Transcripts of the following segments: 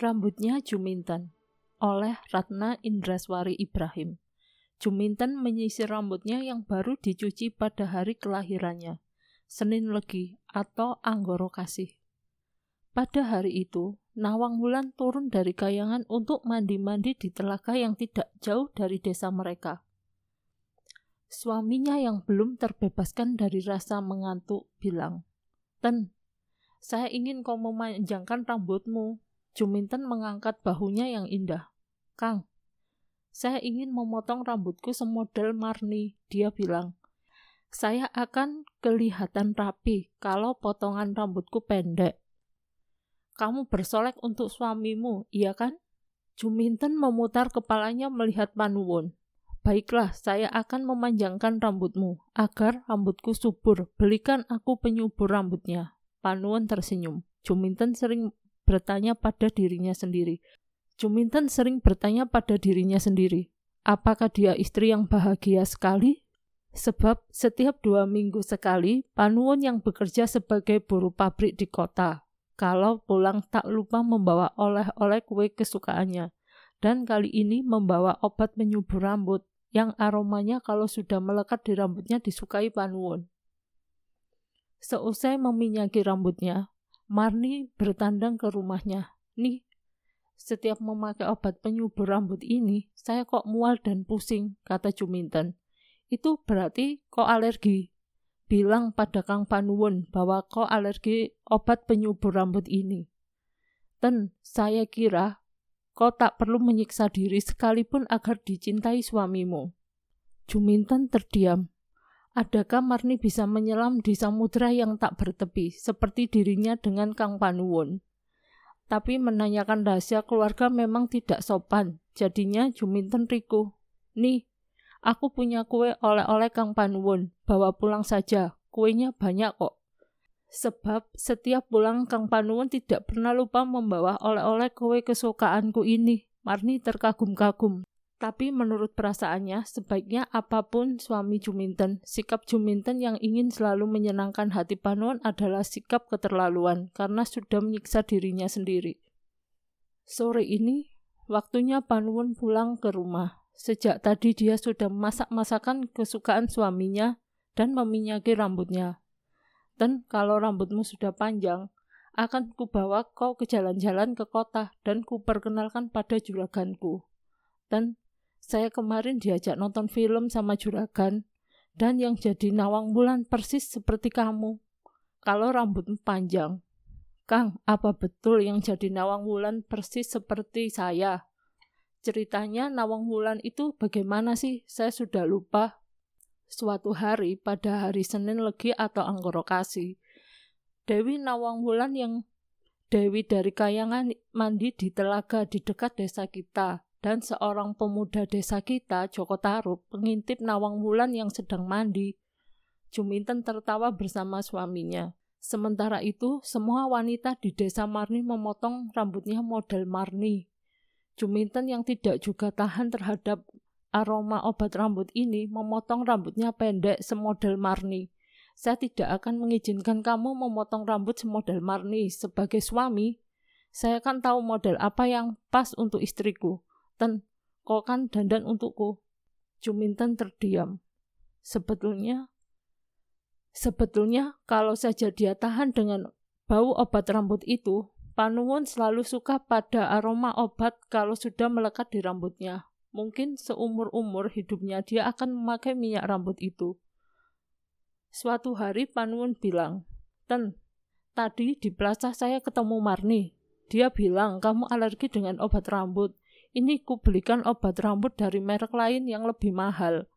Rambutnya Juminten oleh Ratna Indraswari Ibrahim. Juminten menyisir rambutnya yang baru dicuci pada hari kelahirannya, Senin Legi atau Anggoro Kasih. Pada hari itu, Nawang Wulan turun dari kayangan untuk mandi-mandi di telaga yang tidak jauh dari desa mereka. Suaminya yang belum terbebaskan dari rasa mengantuk bilang, Ten, saya ingin kau memanjangkan rambutmu. Juminten mengangkat bahunya yang indah. Kang, saya ingin memotong rambutku semodel Marni, dia bilang. Saya akan kelihatan rapi kalau potongan rambutku pendek. Kamu bersolek untuk suamimu, iya kan? Juminten memutar kepalanya melihat Panuwun. Baiklah, saya akan memanjangkan rambutmu, agar rambutku subur. Belikan aku penyubur rambutnya. Panuwun tersenyum. Juminten sering bertanya pada dirinya sendiri, Juminten sering bertanya pada dirinya sendiri, apakah dia istri yang bahagia sekali? Sebab setiap dua minggu sekali, Panuwun yang bekerja sebagai buruh pabrik di kota, kalau pulang tak lupa membawa oleh-oleh kue kesukaannya, dan kali ini membawa obat penyubur rambut, yang aromanya kalau sudah melekat di rambutnya disukai Panuwun. Seusai meminyaki rambutnya, Marni bertandang ke rumahnya. Nih, setiap memakai obat penyubur rambut ini, saya kok mual dan pusing, kata Juminten. Itu berarti kok alergi. Bilang pada Kang Panuwun bahwa kok alergi obat penyubur rambut ini. Dan saya kira kau tak perlu menyiksa diri sekalipun agar dicintai suamimu. Juminten terdiam. Adakah Marni bisa menyelam di samudera yang tak bertepi, seperti dirinya dengan Kang Panuwun? tapi menanyakan rahasia keluarga memang tidak sopan. Jadinya Juminten Riku. Nih, aku punya kue oleh-oleh Kang Panuwun, bawa pulang saja. Kuenya banyak kok. Sebab setiap pulang Kang Panuwun tidak pernah lupa membawa oleh-oleh kue kesukaanku ini. Marni terkagum-kagum. Tapi menurut perasaannya, sebaiknya apa pun suami Juminten, sikap Juminten yang ingin selalu menyenangkan hati Panuan adalah sikap keterlaluan karena sudah menyiksa dirinya sendiri. Sore ini, waktunya Panuan pulang ke rumah. Sejak tadi dia sudah masak-masakan kesukaan suaminya dan meminyaki rambutnya. Dan kalau rambutmu sudah panjang, akan kubawa kau ke jalan-jalan ke kota dan kuperkenalkan pada juraganku. Dan saya kemarin diajak nonton film sama juragan, dan yang jadi nawang bulan persis seperti kamu. Kalau rambutmu panjang. Kang, apa betul yang jadi nawang bulan persis seperti saya? Ceritanya nawang bulan itu bagaimana sih? Saya sudah lupa. Suatu hari pada hari Senin Legi atau Anggorokasi, Dewi Nawang Wulan yang Dewi dari Kayangan mandi di telaga di dekat desa kita dan seorang pemuda desa kita, Joko Tarub, mengintip Nawang Wulan yang sedang mandi. Juminten tertawa bersama suaminya. Sementara itu, semua wanita di desa Marni memotong rambutnya model Marni. Juminten yang tidak juga tahan terhadap aroma obat rambut ini memotong rambutnya pendek semodel Marni. Saya tidak akan mengizinkan kamu memotong rambut semodel Marni sebagai suami. Saya kan tahu model apa yang pas untuk istriku. Ten, kau kan dandan untukku. Juminten terdiam. Sebetulnya, sebetulnya kalau saja dia tahan dengan bau obat rambut itu, Panuwun selalu suka pada aroma obat kalau sudah melekat di rambutnya. Mungkin seumur-umur hidupnya dia akan memakai minyak rambut itu. Suatu hari Panuwun bilang, Ten, tadi di plaza saya ketemu Marni. Dia bilang kamu alergi dengan obat rambut ini ku belikan obat rambut dari merek lain yang lebih mahal.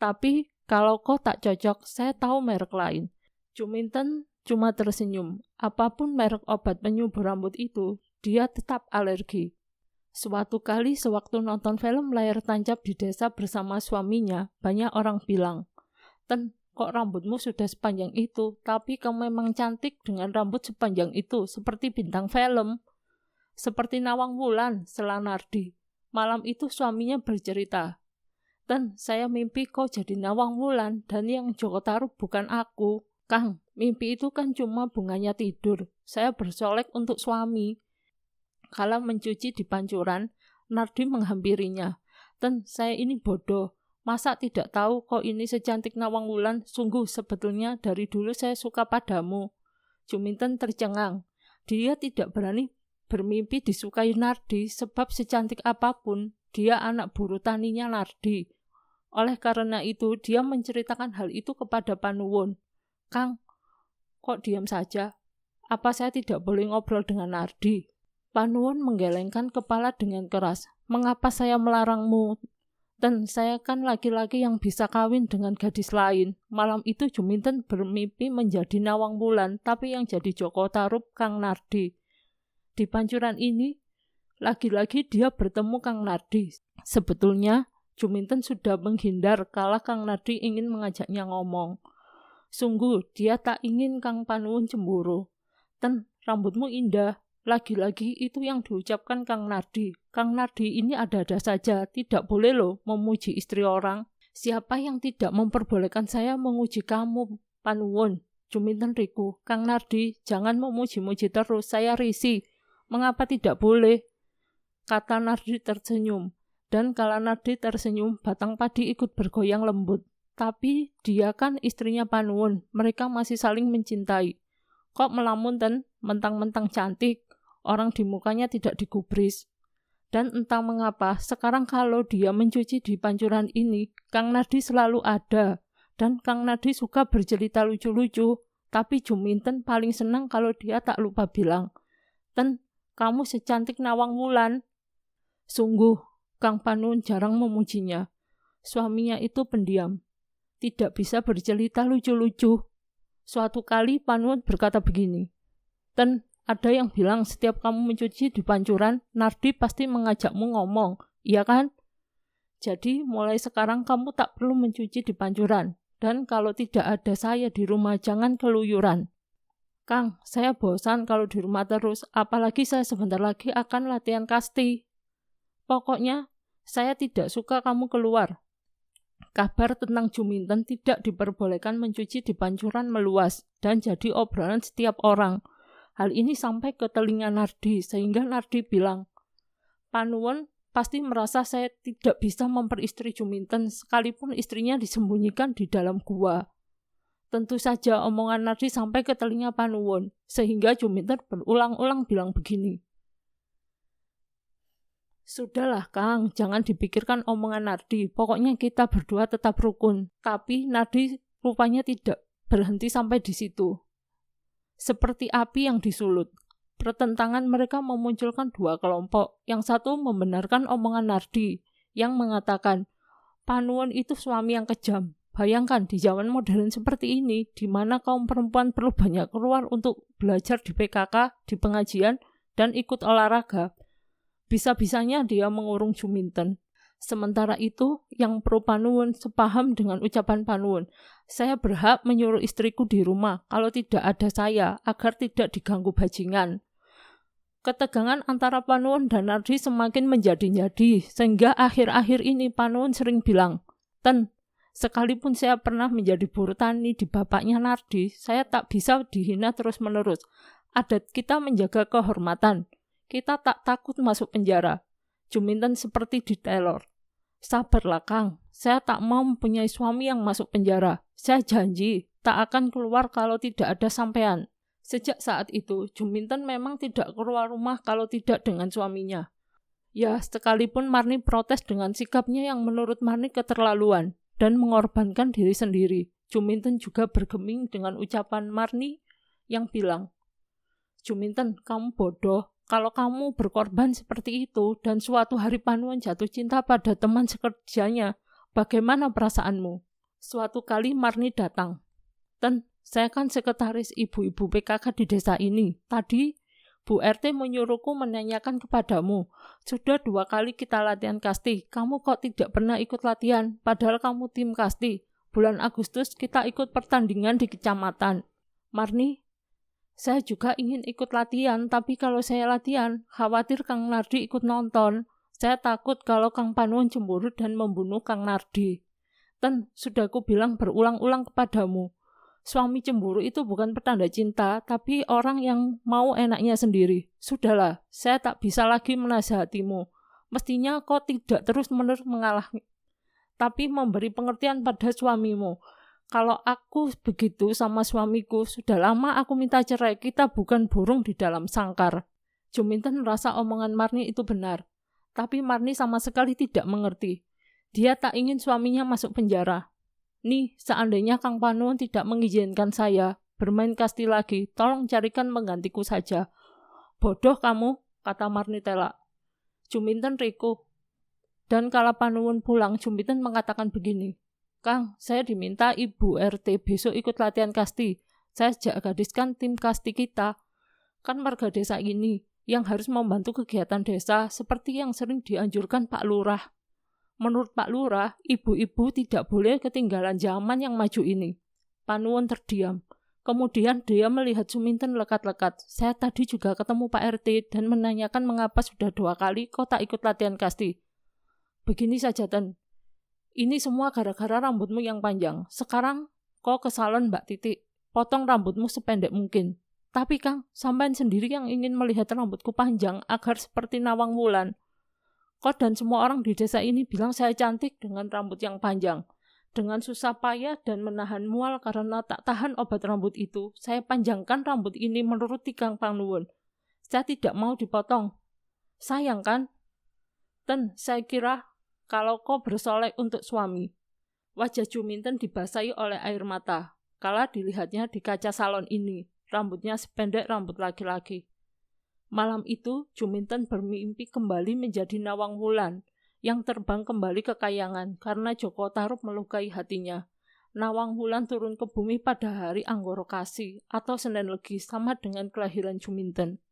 Tapi kalau kau tak cocok, saya tahu merek lain. Juminten cuma tersenyum. Apa pun merek obat penyubur rambut itu, dia tetap alergi. Suatu kali sewaktu nonton film layar tancap di desa bersama suaminya, banyak orang bilang, Ten, kok rambutmu sudah sepanjang itu, tapi kamu memang cantik dengan rambut sepanjang itu, seperti bintang film. Seperti Nawang Wulan, Selanardi. Malam itu suaminya bercerita, Dan saya mimpi kau jadi Nawang Wulan dan yang Joko Taruh bukan aku. Kang, mimpi itu kan cuma bunganya tidur. Saya bersolek untuk suami. Kala mencuci di pancuran, Nardi menghampirinya. Dan saya ini bodoh. Masa tidak tahu kok ini secantik Nawang Wulan? Sungguh sebetulnya dari dulu saya suka padamu. Juminten tercengang. Dia tidak berani bermimpi disukai Nardi sebab secantik apa pun dia anak buru taninya Nardi. Oleh karena itu dia menceritakan hal itu kepada Panuwun. Kang, kok diam saja? Apa saya tidak boleh ngobrol dengan Nardi? Panuwun menggelengkan kepala dengan keras. Mengapa saya melarangmu? Dan saya kan laki-laki yang bisa kawin dengan gadis lain. Malam itu Juminten bermimpi menjadi Nawang Bulan, tapi yang jadi Joko Tarup Kang Nardi. Di pancuran ini, lagi-lagi dia bertemu Kang Nardi. Sebetulnya, Juminten sudah menghindar kala Kang Nardi ingin mengajaknya ngomong. Sungguh, dia tak ingin Kang Panuwun cemburu. Dan rambutmu indah, lagi-lagi itu yang diucapkan Kang Nardi. Kang Nardi ini ada-ada saja, tidak boleh loh memuji istri orang. Siapa yang tidak memperbolehkan saya menguji kamu, Panuwun? Juminten Riku, Kang Nardi, jangan memuji-muji terus, saya risih. Mengapa tidak boleh? Kata Nardi tersenyum. Dan kala Nardi tersenyum, batang padi ikut bergoyang lembut. Tapi dia kan istrinya Panuwun, mereka masih saling mencintai. Kok melamun dan mentang-mentang cantik, orang di mukanya tidak digubris. Dan entah mengapa, sekarang kalau dia mencuci di pancuran ini, Kang Nardi selalu ada. Dan Kang Nardi suka bercerita lucu-lucu, tapi Juminten paling senang kalau dia tak lupa bilang, Ten, kamu secantik Nawang Wulan. Sungguh, Kang Panun jarang memujinya. Suaminya itu pendiam. Tidak bisa bercerita lucu-lucu. Suatu kali Panun berkata begini, Ten, ada yang bilang setiap kamu mencuci di pancuran, Nardi pasti mengajakmu ngomong, iya kan? Jadi mulai sekarang kamu tak perlu mencuci di pancuran. Dan kalau tidak ada saya di rumah, jangan keluyuran. Kang, saya bosan kalau di rumah terus, apalagi saya sebentar lagi akan latihan kasti. Pokoknya, saya tidak suka kamu keluar. Kabar tentang Juminten tidak diperbolehkan mencuci di pancuran meluas dan jadi obrolan setiap orang. Hal ini sampai ke telinga Nardi, sehingga Nardi bilang, Panuwon pasti merasa saya tidak bisa memperistri Juminten sekalipun istrinya disembunyikan di dalam gua. Tentu saja omongan Nardi sampai ke telinga Panuwon, sehingga Juminten berulang-ulang bilang begini. Sudahlah Kang, jangan dipikirkan omongan Nardi, pokoknya kita berdua tetap rukun. Tapi Nardi rupanya tidak berhenti sampai di situ seperti api yang disulut. Pertentangan mereka memunculkan dua kelompok. Yang satu membenarkan omongan Nardi yang mengatakan, Panuan itu suami yang kejam. Bayangkan di zaman modern seperti ini, di mana kaum perempuan perlu banyak keluar untuk belajar di PKK, di pengajian, dan ikut olahraga. Bisa-bisanya dia mengurung Juminten. Sementara itu, yang pro Panuwun sepaham dengan ucapan Panuwun. Saya berhak menyuruh istriku di rumah kalau tidak ada saya agar tidak diganggu bajingan. Ketegangan antara Panuwun dan Nardi semakin menjadi-jadi, sehingga akhir-akhir ini Panuwun sering bilang, Ten, sekalipun saya pernah menjadi buruh tani di bapaknya Nardi, saya tak bisa dihina terus-menerus. Adat kita menjaga kehormatan. Kita tak takut masuk penjara. Juminten seperti di Taylor. Sabarlah Kang, saya tak mau mempunyai suami yang masuk penjara. Saya janji tak akan keluar kalau tidak ada sampean. Sejak saat itu, Juminten memang tidak keluar rumah kalau tidak dengan suaminya. Ya, sekalipun Marni protes dengan sikapnya yang menurut Marni keterlaluan dan mengorbankan diri sendiri. Juminten juga bergeming dengan ucapan Marni yang bilang, Juminten, kamu bodoh. Kalau kamu berkorban seperti itu dan suatu hari Panuan jatuh cinta pada teman sekerjanya, bagaimana perasaanmu? Suatu kali Marni datang. Dan saya kan sekretaris ibu-ibu PKK di desa ini. Tadi Bu RT menyuruhku menanyakan kepadamu. Sudah dua kali kita latihan kasti, kamu kok tidak pernah ikut latihan, padahal kamu tim kasti. Bulan Agustus kita ikut pertandingan di kecamatan. Marni, saya juga ingin ikut latihan, tapi kalau saya latihan, khawatir Kang Nardi ikut nonton. Saya takut kalau Kang Panuan cemburu dan membunuh Kang Nardi. Dan sudah aku bilang berulang-ulang kepadamu, Suami cemburu itu bukan petanda cinta, tapi orang yang mau enaknya sendiri. Sudahlah, saya tak bisa lagi menasihatimu. Mestinya kau tidak terus-menerus mengalah, tapi memberi pengertian pada suamimu. Kalau aku begitu sama suamiku, sudah lama aku minta cerai. Kita bukan burung di dalam sangkar. Juminten merasa omongan Marni itu benar. Tapi Marni sama sekali tidak mengerti. Dia tak ingin suaminya masuk penjara. Nih, seandainya Kang Panuun tidak mengizinkan saya bermain kasti lagi, tolong carikan menggantiku saja. Bodoh kamu, kata Marnitela. Juminten Riko. Dan kala Panuun pulang, Juminten mengatakan begini, Kang, saya diminta Ibu RT besok ikut latihan kasti. Saya sejak gadiskan tim kasti kita. Kan warga desa ini yang harus membantu kegiatan desa seperti yang sering dianjurkan Pak Lurah. Menurut Pak Lurah, ibu-ibu tidak boleh ketinggalan zaman yang maju ini. Panuwon terdiam. Kemudian dia melihat Suminten lekat-lekat. Saya tadi juga ketemu Pak RT dan menanyakan mengapa sudah dua kali kau tak ikut latihan kasti. Begini saja, Ten. Ini semua gara-gara rambutmu yang panjang. Sekarang kau ke salon Mbak Titik. Potong rambutmu sependek mungkin. Tapi Kang, sampean sendiri yang ingin melihat rambutku panjang agar seperti nawang wulan. Kok dan semua orang di desa ini bilang saya cantik dengan rambut yang panjang. Dengan susah payah dan menahan mual karena tak tahan obat rambut itu, saya panjangkan rambut ini menurut Kang Pangnuwun. Saya tidak mau dipotong. Sayang kan? Dan saya kira kalau kau bersolek untuk suami. Wajah Juminten dibasahi oleh air mata. Kala dilihatnya di kaca salon ini, rambutnya sependek rambut laki-laki. Malam itu, Juminten bermimpi kembali menjadi Nawang Wulan yang terbang kembali ke kayangan karena Joko Tarub melukai hatinya. Nawang Wulan turun ke bumi pada hari Anggoro Kasih atau Senin Legi sama dengan kelahiran Juminten.